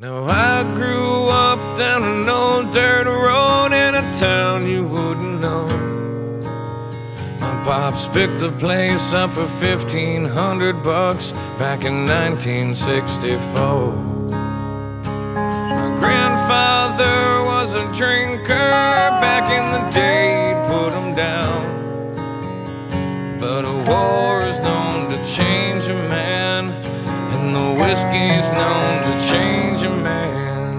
Now I grew up down an old dirt road in a town you wouldn't know. My pops picked the place up for fifteen hundred bucks back in 1964. My grandfather was a drinker back in the day, he'd put him down. But a war is known to change a man, and the whiskey's known to change a man.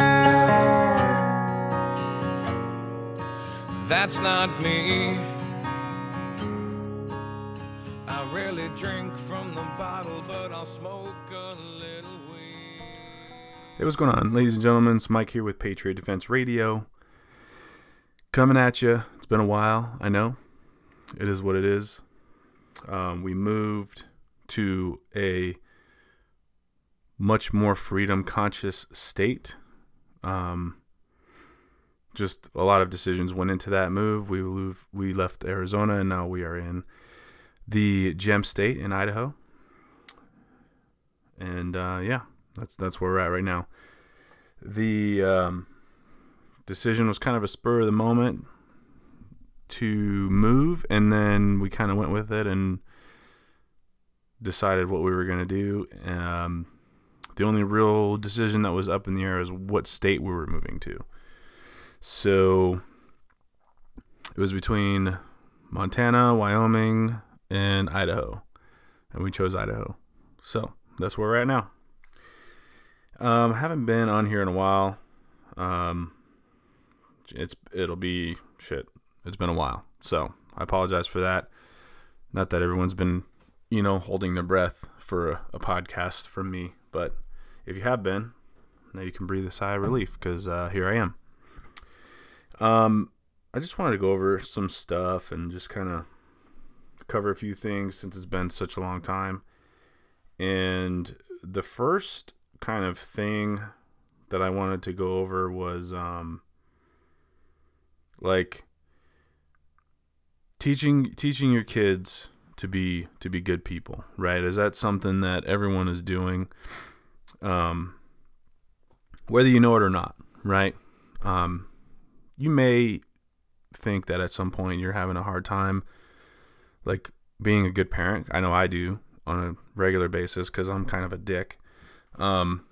That's not me. I rarely drink from the bottle, but I'll smoke a little weed. Hey, what's going on, ladies and gentlemen? It's Mike here with Patriot Defense Radio. Coming at you. It's been a while. I know. It is what it is. Um, we moved to a much more freedom conscious state. Um, just a lot of decisions went into that move. We moved, we left Arizona, and now we are in the Gem State in Idaho. And uh, yeah, that's that's where we're at right now. The um, decision was kind of a spur of the moment to move, and then we kind of went with it and decided what we were going to do. Um, the only real decision that was up in the air was what state we were moving to. So it was between Montana, Wyoming, and Idaho, and we chose Idaho. So that's where we're at now. Um, I haven't been on here in a while. Um, it's it'll be shit. It's been a while, so I apologize for that. Not that everyone's been, you know, holding their breath for a, a podcast from me, but if you have been, now you can breathe a sigh of relief because uh, here I am. Um, I just wanted to go over some stuff and just kind of cover a few things since it's been such a long time. And the first kind of thing that I wanted to go over was um like teaching teaching your kids to be to be good people, right? Is that something that everyone is doing um whether you know it or not, right? Um you may think that at some point you're having a hard time like being a good parent. I know I do on a regular basis because I'm kind of a dick. Um,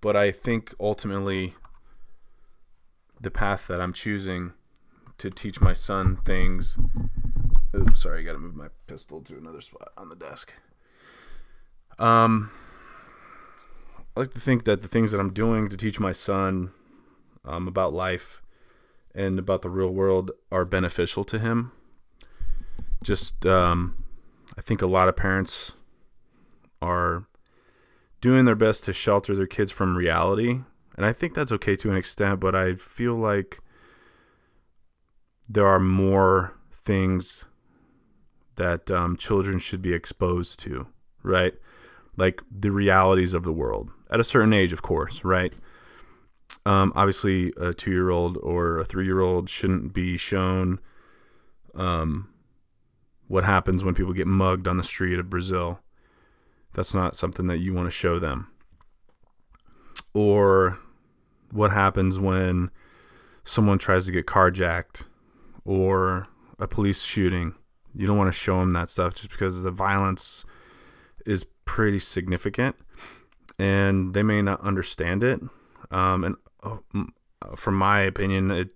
but I think ultimately the path that I'm choosing to teach my son things. Oops, sorry, I got to move my pistol to another spot on the desk. Um, I like to think that the things that I'm doing to teach my son um, about life and about the real world are beneficial to him. Just, um, I think a lot of parents are doing their best to shelter their kids from reality. And I think that's okay to an extent, but I feel like there are more things that um, children should be exposed to, right? Like the realities of the world at a certain age, of course, right? Um, obviously, a two year old or a three year old shouldn't be shown um, what happens when people get mugged on the street of Brazil. That's not something that you want to show them. Or what happens when someone tries to get carjacked or a police shooting. You don't want to show them that stuff just because the violence is pretty significant and they may not understand it. Um, and uh, from my opinion, it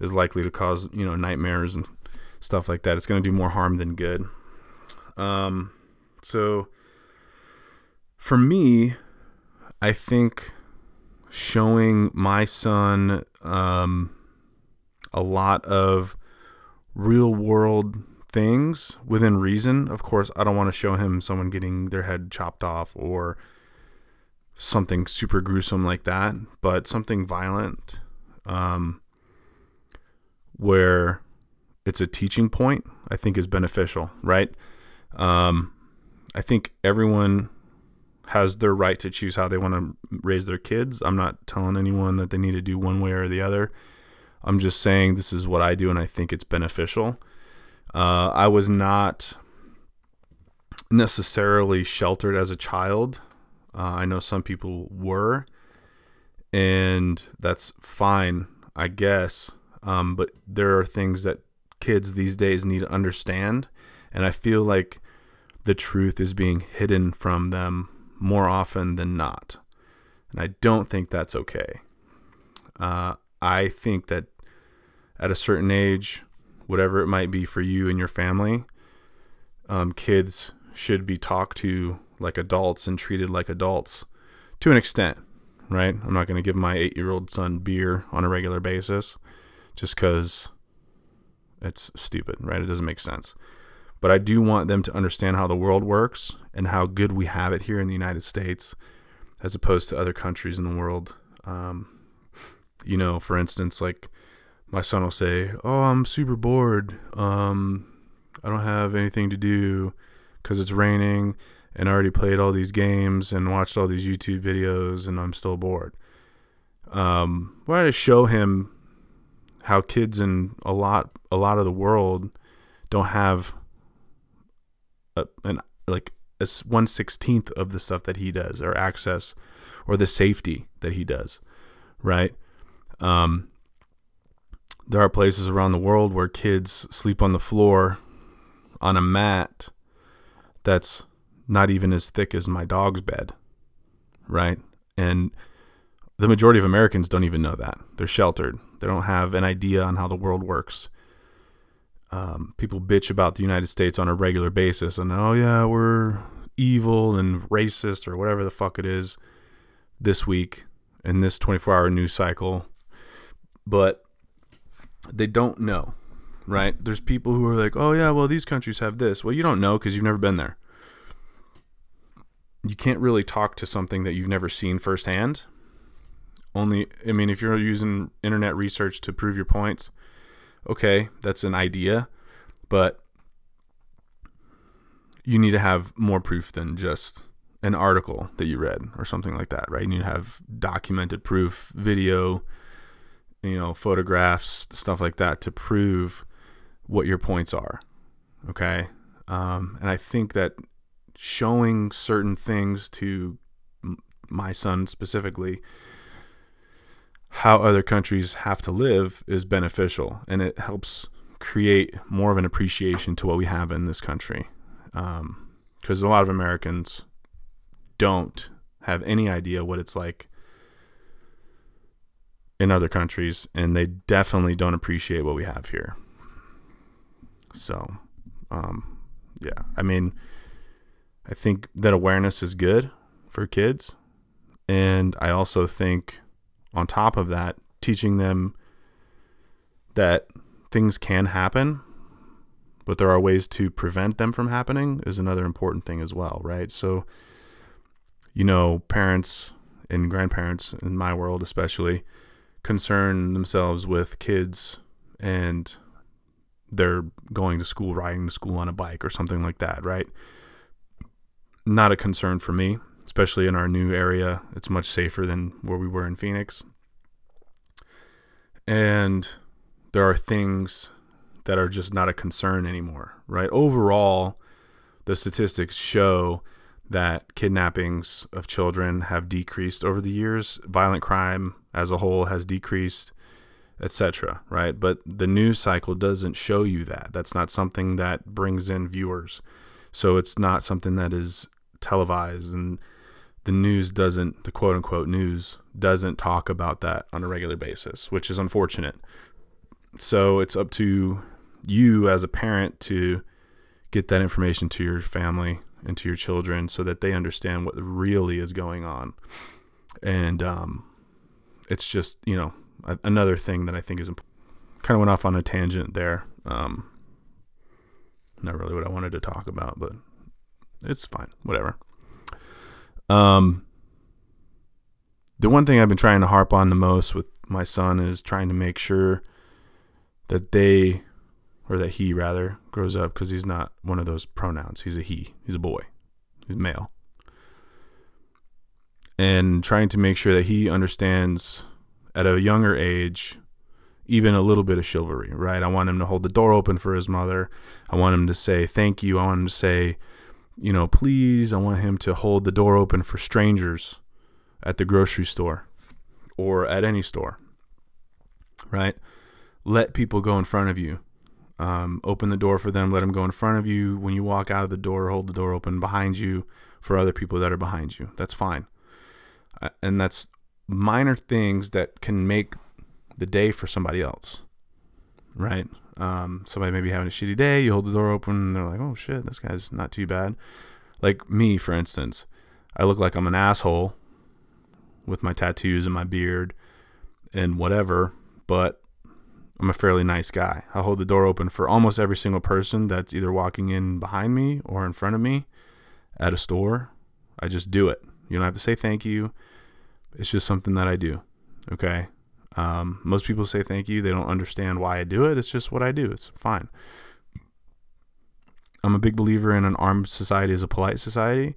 is likely to cause, you know, nightmares and stuff like that. It's going to do more harm than good. Um, so for me, I think showing my son um, a lot of real world things within reason. Of course, I don't want to show him someone getting their head chopped off or something super gruesome like that, but something violent um, where it's a teaching point, I think is beneficial, right? Um, I think everyone has their right to choose how they want to raise their kids. I'm not telling anyone that they need to do one way or the other. I'm just saying this is what I do and I think it's beneficial. Uh, I was not necessarily sheltered as a child. Uh, I know some people were. and that's fine, I guess. Um, but there are things that kids these days need to understand, and I feel like the truth is being hidden from them more often than not. And I don't think that's okay. Uh, I think that at a certain age, whatever it might be for you and your family, um, kids should be talked to like adults and treated like adults to an extent, right? I'm not going to give my eight year old son beer on a regular basis just because it's stupid, right? It doesn't make sense. But I do want them to understand how the world works and how good we have it here in the United States as opposed to other countries in the world. Um, you know, for instance, like my son will say, "Oh, I'm super bored. Um, I don't have anything to do because it's raining, and I already played all these games and watched all these YouTube videos, and I'm still bored." Um, why to show him how kids in a lot a lot of the world don't have a, an like a one sixteenth of the stuff that he does, or access, or the safety that he does, right? Um, there are places around the world where kids sleep on the floor on a mat that's not even as thick as my dog's bed, right? And the majority of Americans don't even know that. They're sheltered. They don't have an idea on how the world works. Um, people bitch about the United States on a regular basis and, oh, yeah, we're evil and racist or whatever the fuck it is this week in this 24 hour news cycle. But they don't know, right? There's people who are like, oh, yeah, well, these countries have this. Well, you don't know because you've never been there. You can't really talk to something that you've never seen firsthand. Only, I mean, if you're using internet research to prove your points, okay, that's an idea, but you need to have more proof than just an article that you read or something like that, right? You need to have documented proof, video, you know, photographs, stuff like that to prove what your points are. Okay. Um, and I think that showing certain things to my son specifically, how other countries have to live is beneficial and it helps create more of an appreciation to what we have in this country. Because um, a lot of Americans don't have any idea what it's like in other countries, and they definitely don't appreciate what we have here. So, um, yeah, I mean, I think that awareness is good for kids. And I also think, on top of that, teaching them that things can happen, but there are ways to prevent them from happening is another important thing as well, right? So, you know, parents and grandparents, in my world especially, concern themselves with kids and they're going to school, riding to school on a bike or something like that, right? Not a concern for me, especially in our new area. It's much safer than where we were in Phoenix. And there are things that are just not a concern anymore, right? Overall, the statistics show that kidnappings of children have decreased over the years. Violent crime as a whole has decreased, etc. Right? But the news cycle doesn't show you that. That's not something that brings in viewers. So it's not something that is televised and the news doesn't the quote unquote news doesn't talk about that on a regular basis, which is unfortunate. So it's up to you as a parent to get that information to your family and to your children so that they understand what really is going on. And um, it's just, you know, a- another thing that I think is important. Kind of went off on a tangent there. Um, not really what I wanted to talk about, but it's fine. Whatever. Um, the one thing I've been trying to harp on the most with my son is trying to make sure that they or that he rather grows up because he's not one of those pronouns. He's a he. He's a boy. He's male. And trying to make sure that he understands at a younger age even a little bit of chivalry, right? I want him to hold the door open for his mother. I want him to say thank you. I want him to say, you know, please. I want him to hold the door open for strangers at the grocery store or at any store, right? Let people go in front of you. Um, open the door for them, let them go in front of you. When you walk out of the door, hold the door open behind you for other people that are behind you. That's fine. Uh, and that's minor things that can make the day for somebody else, right? Um, somebody may be having a shitty day, you hold the door open, and they're like, oh shit, this guy's not too bad. Like me, for instance, I look like I'm an asshole with my tattoos and my beard and whatever, but I'm a fairly nice guy. I hold the door open for almost every single person that's either walking in behind me or in front of me at a store. I just do it. You don't have to say thank you. It's just something that I do. Okay. Um, most people say thank you. They don't understand why I do it. It's just what I do. It's fine. I'm a big believer in an armed society is a polite society.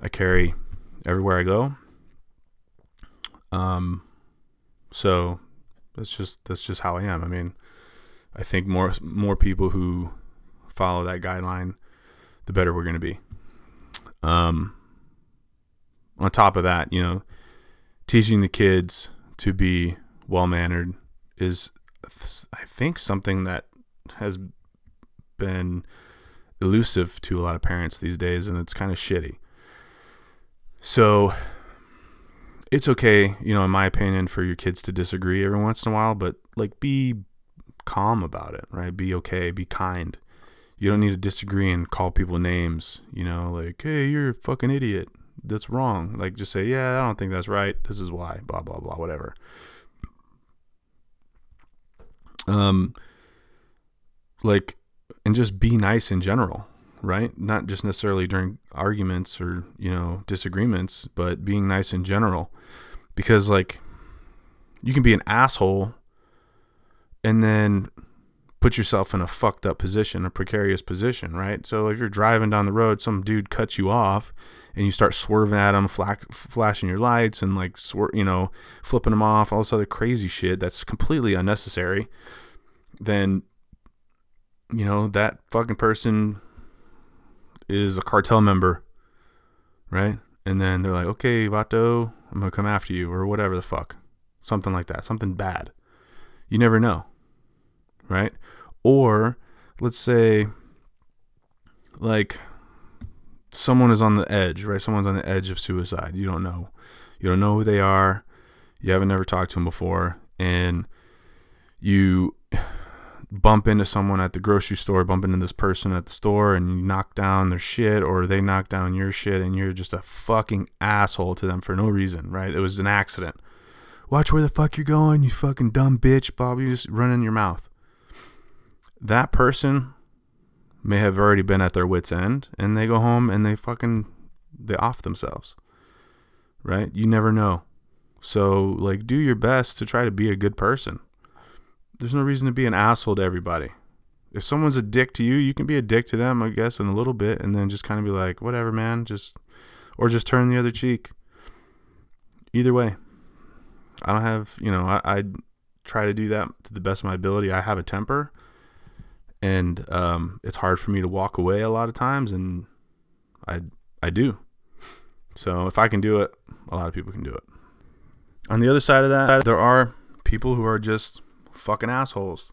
I carry everywhere I go. Um, so that's just that's just how I am. I mean, I think more more people who follow that guideline, the better we're going to be. Um, on top of that, you know, teaching the kids to be well mannered is, I think, something that has been elusive to a lot of parents these days, and it's kind of shitty. So it's okay, you know, in my opinion, for your kids to disagree every once in a while, but like be calm about it, right? Be okay, be kind. You don't need to disagree and call people names, you know, like, hey, you're a fucking idiot. That's wrong. Like, just say, yeah, I don't think that's right. This is why, blah, blah, blah, whatever. Um, like, and just be nice in general right? Not just necessarily during arguments or, you know, disagreements, but being nice in general. Because, like, you can be an asshole and then put yourself in a fucked up position, a precarious position, right? So if you're driving down the road, some dude cuts you off and you start swerving at him, flashing your lights and like, you know, flipping him off, all this other crazy shit that's completely unnecessary, then, you know, that fucking person is a cartel member, right? And then they're like, okay, Vato, I'm gonna come after you, or whatever the fuck, something like that, something bad. You never know, right? Or let's say, like, someone is on the edge, right? Someone's on the edge of suicide. You don't know, you don't know who they are. You haven't never talked to them before, and you bump into someone at the grocery store, bump into this person at the store, and you knock down their shit, or they knock down your shit, and you're just a fucking asshole to them for no reason, right? It was an accident. Watch where the fuck you're going, you fucking dumb bitch, Bob. You just run in your mouth. That person may have already been at their wits' end, and they go home and they fucking they off themselves, right? You never know. So, like, do your best to try to be a good person there's no reason to be an asshole to everybody. If someone's a dick to you, you can be a dick to them, I guess, in a little bit, and then just kind of be like, whatever, man, just, or just turn the other cheek. Either way, I don't have, you know, I, I try to do that to the best of my ability. I have a temper, and um, it's hard for me to walk away a lot of times, and I, I do. So if I can do it, a lot of people can do it. On the other side of that, there are people who are just fucking assholes,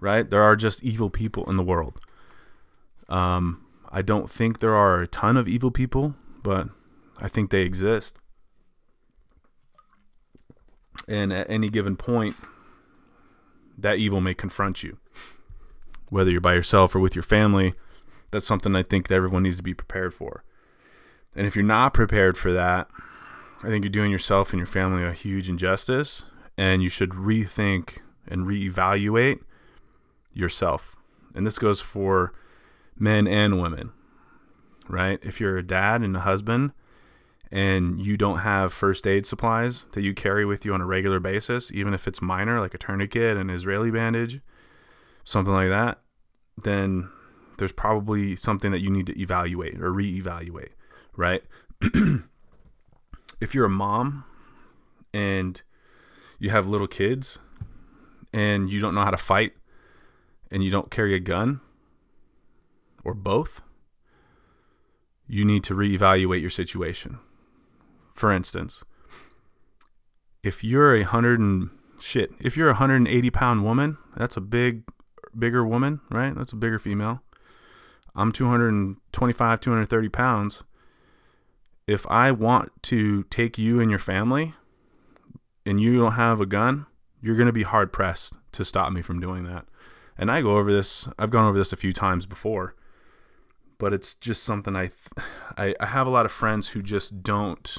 right? There are just evil people in the world. Um, I don't think there are a ton of evil people, but I think they exist. And at any given point, that evil may confront you. Whether you're by yourself or with your family, that's something I think that everyone needs to be prepared for. And if you're not prepared for that, I think you're doing yourself and your family a huge injustice, and you should rethink and reevaluate yourself. And this goes for men and women, right? If you're a dad and a husband and you don't have first aid supplies that you carry with you on a regular basis, even if it's minor, like a tourniquet, an Israeli bandage, something like that, then there's probably something that you need to evaluate or reevaluate, right? if you're a mom and you have little kids and you don't know how to fight and you don't carry a gun or both, you need to reevaluate your situation. For instance, if you're a hundred and shit, if you're a hundred and eighty pound woman, that's a big, bigger woman, right? That's a bigger female. I'm 225, 230 pounds. If I want to take you and your family and you don't have a gun, you're going to be hard pressed to stop me from doing that. And I go over this, I've gone over this a few times before, but it's just something I, I, I have a lot of friends who just don't,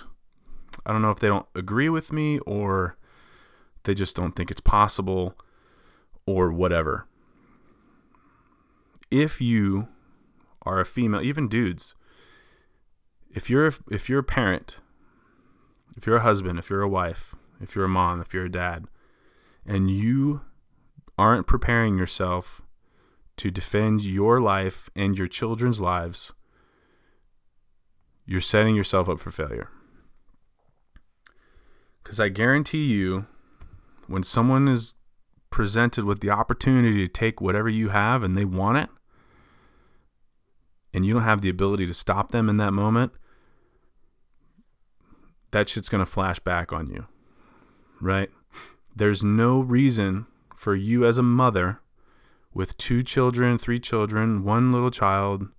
I don't know if they don't agree with me or they just don't think it's possible or whatever. If you are a female, even dudes, if you're if you're a parent, if you're a husband, if you're a wife, if you're a mom, if you're a dad, and you aren't preparing yourself to defend your life and your children's lives, you're setting yourself up for failure. Because I guarantee you, when someone is presented with the opportunity to take whatever you have and they want it, and you don't have the ability to stop them in that moment, that shit's going to flash back on you. Right? There's no reason for you as a mother with two children, three children, one little child,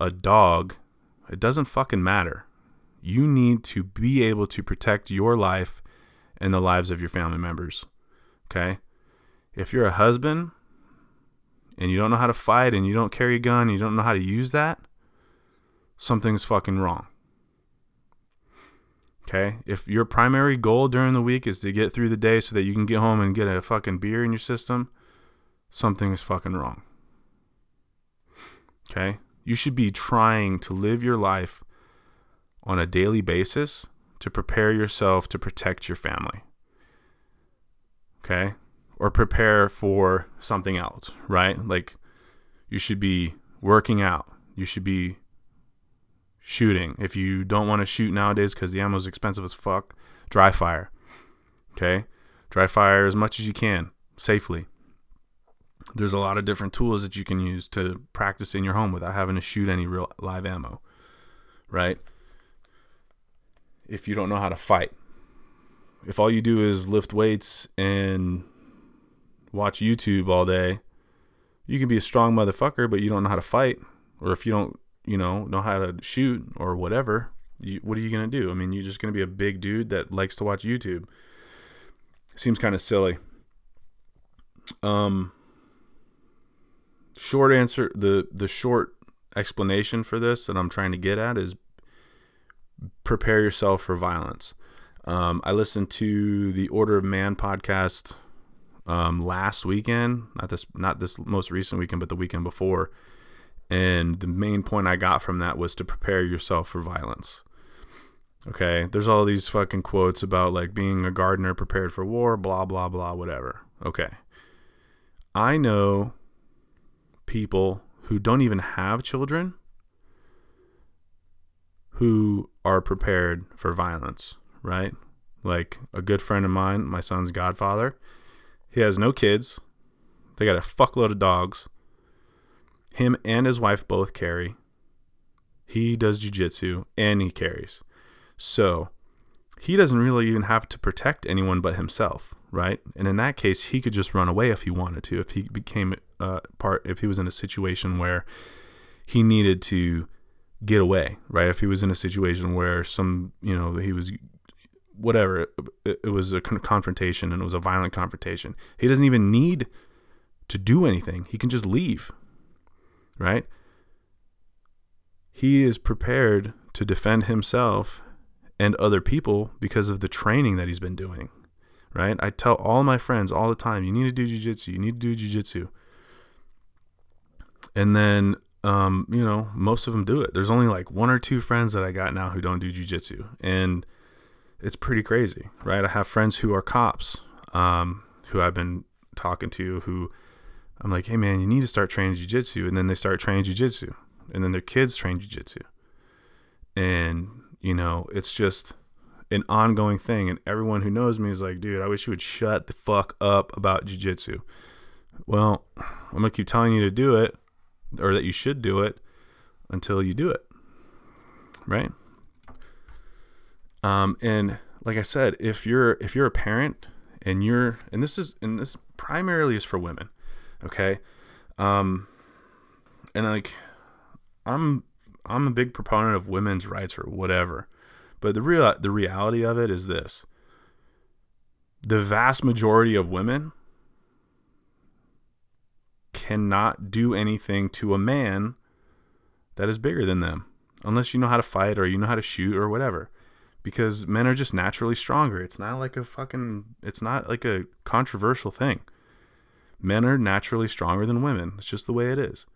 a dog, it doesn't fucking matter. You need to be able to protect your life and the lives of your family members. Okay? If you're a husband and you don't know how to fight and you don't carry a gun, you don't know how to use that, something's fucking wrong. Okay? If your primary goal during the week is to get through the day so that you can get home and get a fucking beer in your system, something is fucking wrong. Okay? You should be trying to live your life on a daily basis to prepare yourself to protect your family. Okay? Or prepare for something else, right? Like you should be working out. You should be shooting. If you don't want to shoot nowadays because the ammo is expensive as fuck, dry fire. Okay? Dry fire as much as you can safely. There's a lot of different tools that you can use to practice in your home without having to shoot any real live ammo, right? If you don't know how to fight, if all you do is lift weights and watch YouTube all day, you can be a strong motherfucker, but you don't know how to fight, or if you don't, you know, know how to shoot or whatever, you, what are you gonna do? I mean, you're just gonna be a big dude that likes to watch YouTube. Seems kind of silly. Um, short answer the the short explanation for this that I'm trying to get at is prepare yourself for violence. Um, I listened to the Order of Man podcast um, last weekend, not this not this most recent weekend, but the weekend before. And the main point I got from that was to prepare yourself for violence. Okay, there's all these fucking quotes about like being a gardener prepared for war, blah blah blah, whatever. Okay. I know people who don't even have children who are prepared for violence, right? Like a good friend of mine, my son's godfather, he has no kids. They got a fuckload of dogs. Him and his wife both carry. He does jujitsu and he carries. So he doesn't really even have to protect anyone but himself, right? And in that case, he could just run away if he wanted to. If he became uh, part, if he was in a situation where he needed to get away, right? If he was in a situation where some, you know, he was whatever it, it was a confrontation and it was a violent confrontation. He doesn't even need to do anything. He can just leave right? He is prepared to defend himself and other people because of the training that he's been doing right? I tell all my friends all the time you need to do jiu-jitsu. You need to do jiu-jitsu. And then um, you know most of them do it. There's only like one or two friends that i got now who don't do jiu-jitsu. And it's pretty crazy, right? I have friends who are cops, um, who I've been talking to, who I'm like, hey man, you need to start training jujitsu, and then they start training jujitsu, and then their kids train jujitsu, and you know, it's just an ongoing thing. And everyone who knows me is like, dude, I wish you would shut the fuck up about jujitsu. Well, I'm gonna keep telling you to do it, or that you should do it until you do it, right? Um, and like I said, if you're if you're a parent and you're and this is and this primarily is for women, okay? Um and like I'm I'm a big proponent of women's rights or whatever. But the real the reality of it is this. The vast majority of women cannot do anything to a man that is bigger than them unless you know how to fight or you know how to shoot or whatever because men are just naturally stronger. It's not like a fucking it's not like a controversial thing. Men are naturally stronger than women. It's just the way it is.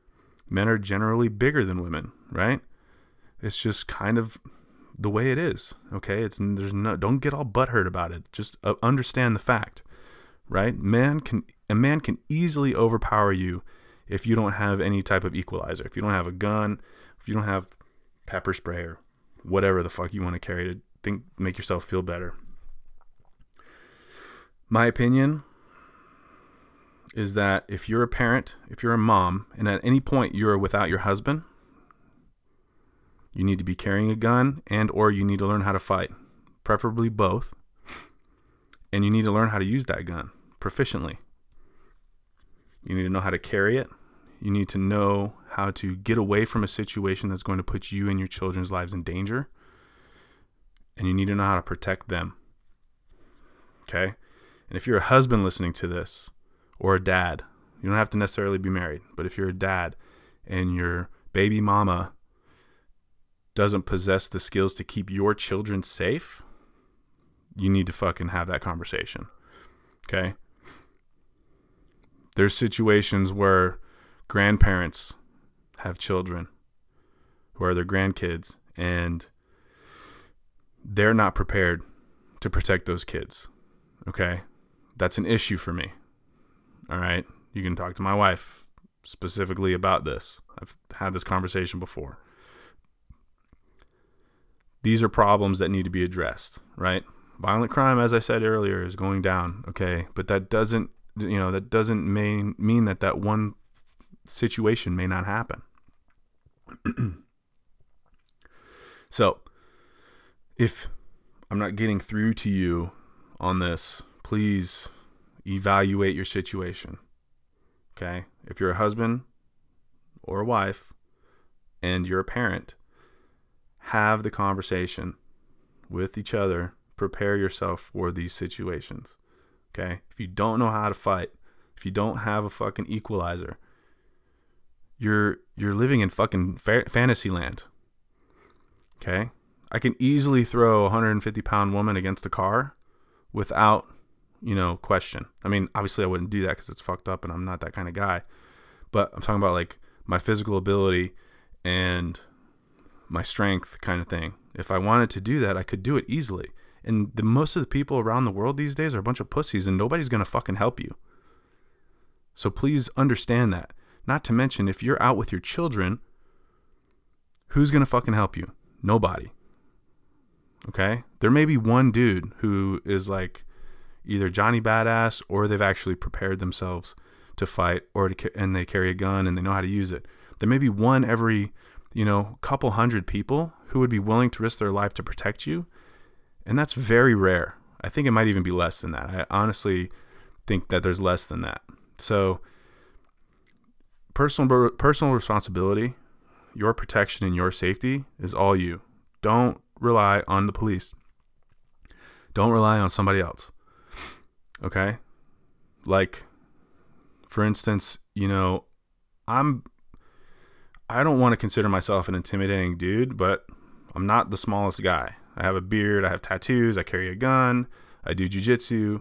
Men are generally bigger than women right? It's just kind of the way it is okay? It's there's no don't get all butthurt about it. Just uh, understand the fact right? Man can a man can easily overpower you if you don't have any type of equalizer. If you don't have a gun, if you don't have pepper spray or whatever the fuck you want to carry to think make yourself feel better. My opinion is that if you're a parent, if you're a mom, and at any point you're without your husband, you need to be carrying a gun and or you need to learn how to fight, preferably both. And you need to learn how to use that gun proficiently. You need to know how to carry it. You need to know how to get away from a situation that's going to put you and your children's lives in danger. And you need to know how to protect them. Okay? And if you're a husband listening to this, or a dad, you don't have to necessarily be married, but if you're a dad and your baby mama doesn't possess the skills to keep your children safe, you need to fucking have that conversation. Okay? There's situations where grandparents have children who are their grandkids and they're not prepared to protect those kids. Okay? That's an issue for me. All right? You can talk to my wife specifically about this. I've had this conversation before. These are problems that need to be addressed, right? Violent crime, as I said earlier, is going down, okay? But that doesn't you know that doesn't mean mean that that one situation may not happen. so, if I'm not getting through to you on this, please evaluate your situation. Okay? If you're a husband or a wife and you're a parent, have the conversation with each other. Prepare yourself for these situations. Okay? If you don't know how to fight, if you don't have a fucking equalizer, you're you're living in fucking fa- fantasy land. Okay? I can easily throw a 150 pound woman against a car without, you know, question. I mean, obviously I wouldn't do that because it's fucked up and I'm not that kind of guy. But I'm talking about like my physical ability and my strength kind of thing. If I wanted to do that, I could do it easily. And the most of the people around the world these days are a bunch of pussies and nobody's going to fucking help you. So please understand that. Not to mention, if you're out with your children, who's going to fucking help you? Nobody. Okay? There may be one dude who is like either Johnny Badass or they've actually prepared themselves to fight or to, and they carry a gun and they know how to use it. There may be one every, you know, couple hundred people who would be willing to risk their life to protect you and that's very rare. I think it might even be less than that. I honestly think that there's less than that. So, personal personal responsibility, your protection and your safety is all you. Don't rely on the police. Don't rely on somebody else. Okay? Like for instance, you know, I'm I don't want to consider myself an intimidating dude, but I'm not the smallest guy. I have a beard, I have tattoos, I carry a gun, I do jujitsu.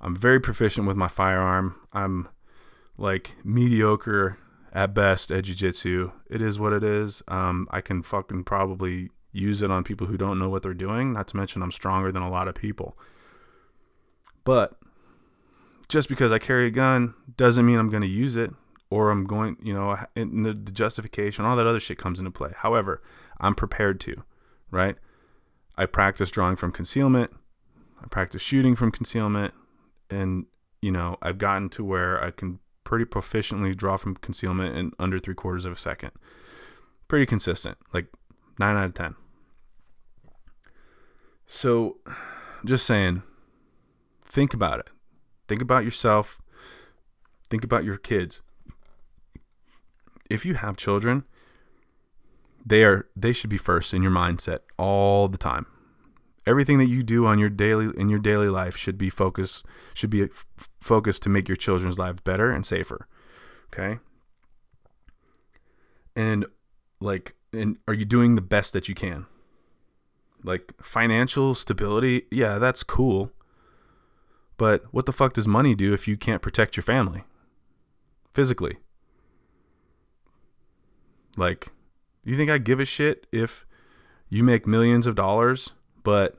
I'm very proficient with my firearm. I'm like mediocre at best at jujitsu. It is what it is. Um, I can fucking probably use it on people who don't know what they're doing. Not to mention, I'm stronger than a lot of people. But just because I carry a gun doesn't mean I'm going to use it or I'm going, you know, the, the justification, all that other shit comes into play. However, I'm prepared to, right? I practice drawing from concealment. I practice shooting from concealment. And, you know, I've gotten to where I can pretty proficiently draw from concealment in under three quarters of a second. Pretty consistent, like nine out of 10. So just saying, think about it. Think about yourself. Think about your kids. If you have children, they are they should be first in your mindset all the time. Everything that you do on your daily in your daily life should be focused should be f- focused to make your children's lives better and safer. Okay? And like and are you doing the best that you can? Like financial stability, yeah, that's cool. But what the fuck does money do if you can't protect your family physically? Like, you think I give a shit if you make millions of dollars, but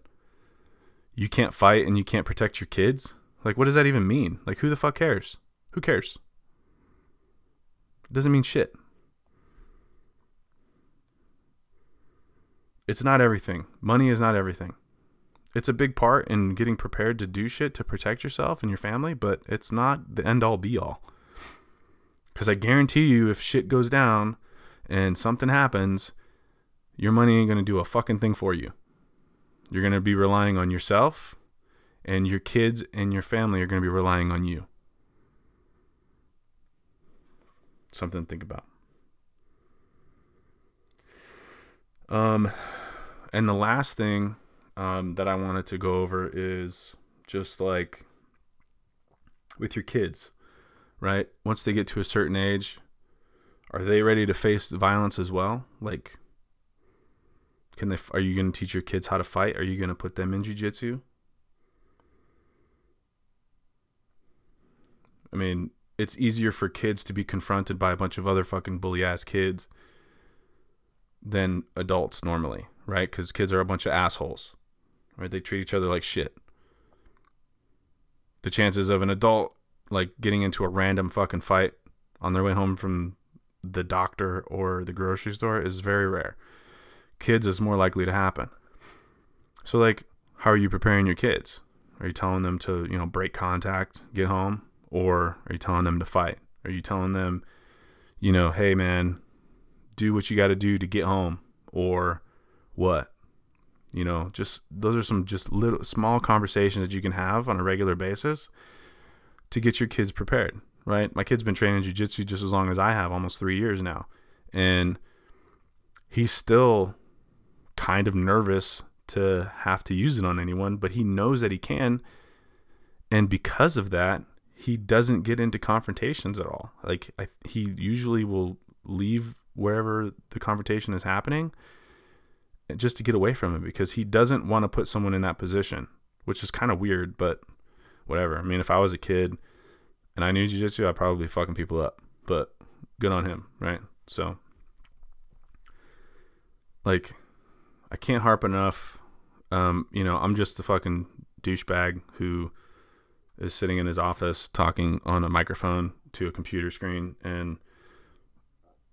you can't fight and you can't protect your kids? Like, what does that even mean? Like, who the fuck cares? Who cares? It doesn't mean shit. It's not everything. Money is not everything. It's a big part in getting prepared to do shit to protect yourself and your family, but it's not the end all be all. Because I guarantee you, if shit goes down and something happens, your money ain't going to do a fucking thing for you. You're going to be relying on yourself, and your kids and your family are going to be relying on you. Something to think about. Um, and the last thing um, that I wanted to go over is just like with your kids, right? Once they get to a certain age, are they ready to face violence as well? Like, can they? Are you going to teach your kids how to fight? Are you going to put them in jujitsu? I mean, it's easier for kids to be confronted by a bunch of other fucking bully ass kids than adults normally, right? Because kids are a bunch of assholes, right? They treat each other like shit. The chances of an adult like getting into a random fucking fight on their way home from the doctor or the grocery store is very rare. Kids is more likely to happen. So like how are you preparing your kids? Are you telling them to, you know, break contact, get home, or are you telling them to fight? Are you telling them, you know, hey man, do what you got to do to get home or what? You know, just those are some just little small conversations that you can have on a regular basis to get your kids prepared, right? My kid's been training jiu-jitsu just as long as I have, almost 3 years now. And he's still kind of nervous to have to use it on anyone, but he knows that he can. And because of that, he doesn't get into confrontations at all. Like I, he usually will leave wherever the confrontation is happening just to get away from it because he doesn't want to put someone in that position, which is kind of weird, but whatever. I mean, if I was a kid and I knew jiu-jitsu, I'd probably be fucking people up, but good on him, right? So like I can't harp enough um, you know, I'm just a fucking douchebag who is sitting in his office talking on a microphone to a computer screen and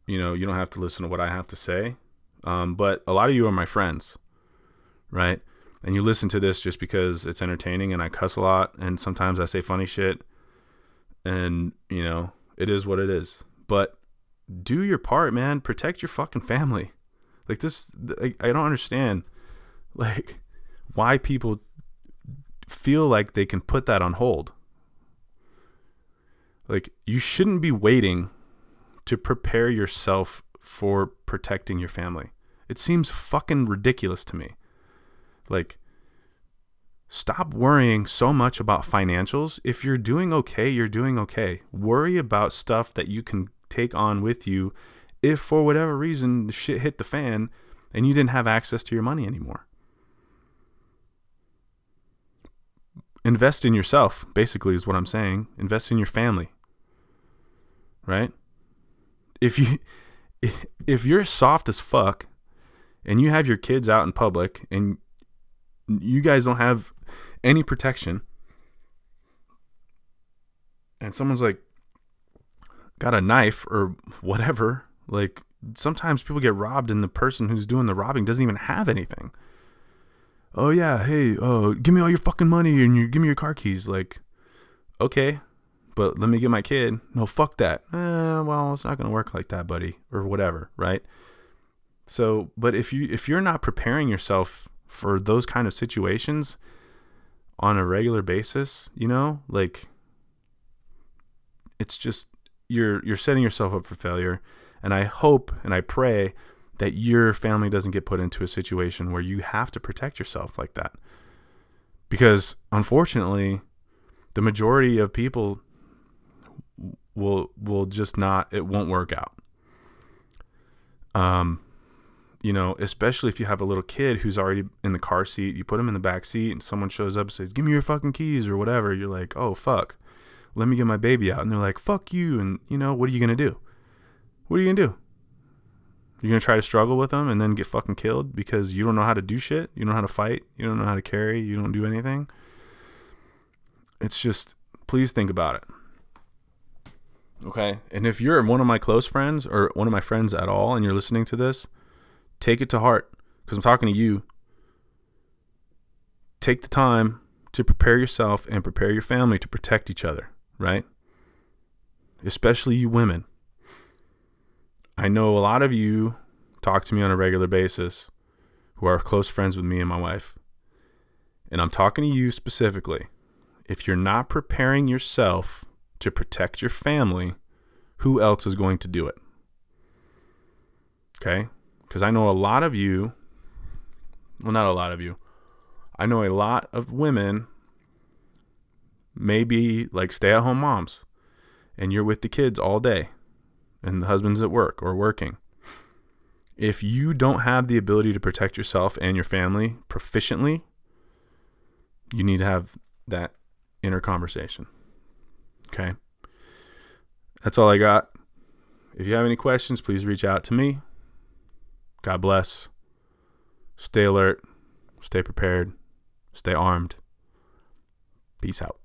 you know, you don't have to listen to what I have to say. Um, but a lot of you are my friends, right? And you listen to this just because it's entertaining and I cuss a lot and sometimes I say funny shit and, you know, it is what it is. But do your part, man. Protect your fucking family. Like this I, I don't understand like why people feel like they can put that on hold. Like you shouldn't be waiting to prepare yourself for protecting your family. It seems fucking ridiculous to me. Like, stop worrying so much about financials. If you're doing okay, you're doing okay. Worry about stuff that you can take on with you if for whatever reason shit hit the fan and you didn't have access to your money anymore. Invest in yourself, basically, is what I'm saying. Invest in your family. Right? if you if you're soft as fuck and you have your kids out in public and you guys don't have any protection and someone's like got a knife or whatever like sometimes people get robbed and the person who's doing the robbing doesn't even have anything oh yeah hey uh give me all your fucking money and you give me your car keys like okay but let me get my kid. No, fuck that. Eh, well, it's not to work like that, buddy, or whatever, right? So, but if you if you're not preparing yourself for those kind of situations, on a regular basis, you know, like it's just you're you're setting yourself up for failure. And I hope and I pray that your family doesn't get put into a situation where you have to protect yourself like that. Because unfortunately, the majority of people will will just not it won't work out. Um you know, especially if you have a little kid who's already in the car seat, you put him in the back seat and someone shows up and says, "Give me your fucking keys" or whatever. You're like, "Oh fuck." Let me get my baby out. And they're like, "Fuck you." And you know, what are you going to do? What are you going to do? You're going to try to struggle with them and then get fucking killed because you don't know how to do shit. You don't know how to fight. You don't know how to carry. You don't do anything. It's just, please think about it. Okay. And if you're one of my close friends or one of my friends at all and you're listening to this, take it to heart because I'm talking to you. Take the time to prepare yourself and prepare your family to protect each other, right? Especially you women. I know a lot of you talk to me on a regular basis who are close friends with me and my wife. And I'm talking to you specifically. If you're not preparing yourself to protect your family, who else is going to do it? Okay? Because I know a lot of you, well, not a lot of you, I know a lot of women, maybe like stay at home moms, and you're with the kids all day and the husband's at work or working. If you don't have the ability to protect yourself and your family proficiently, you need to have that inner conversation. Okay? That's all I got. If you have any questions, please reach out to me. God bless. Stay alert. Stay prepared. Stay armed. Peace out.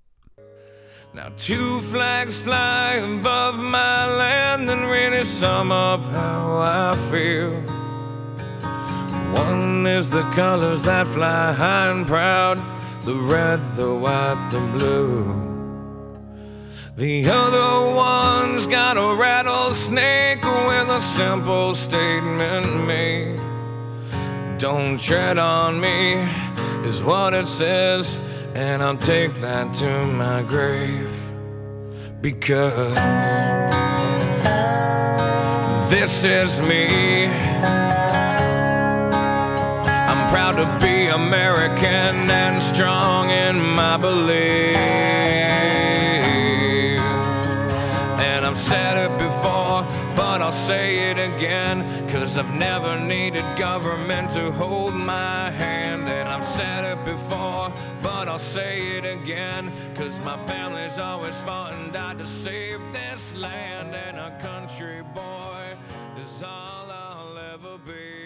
Now two flags fly above my land and really sum up how I feel. One is the colors that fly high and proud, the red, the white, the blue. The other one's got a rattlesnake with a simple statement made. Don't tread on me, is what it says and I'll take that to my grave because this is me. I'm proud to be American and strong in my beliefs. Say it again. Cause I've never needed government to hold my hand. And I've said it before, but I'll say it again. Cause my family's always fought and died to save this land. And a country boy is all I'll ever be.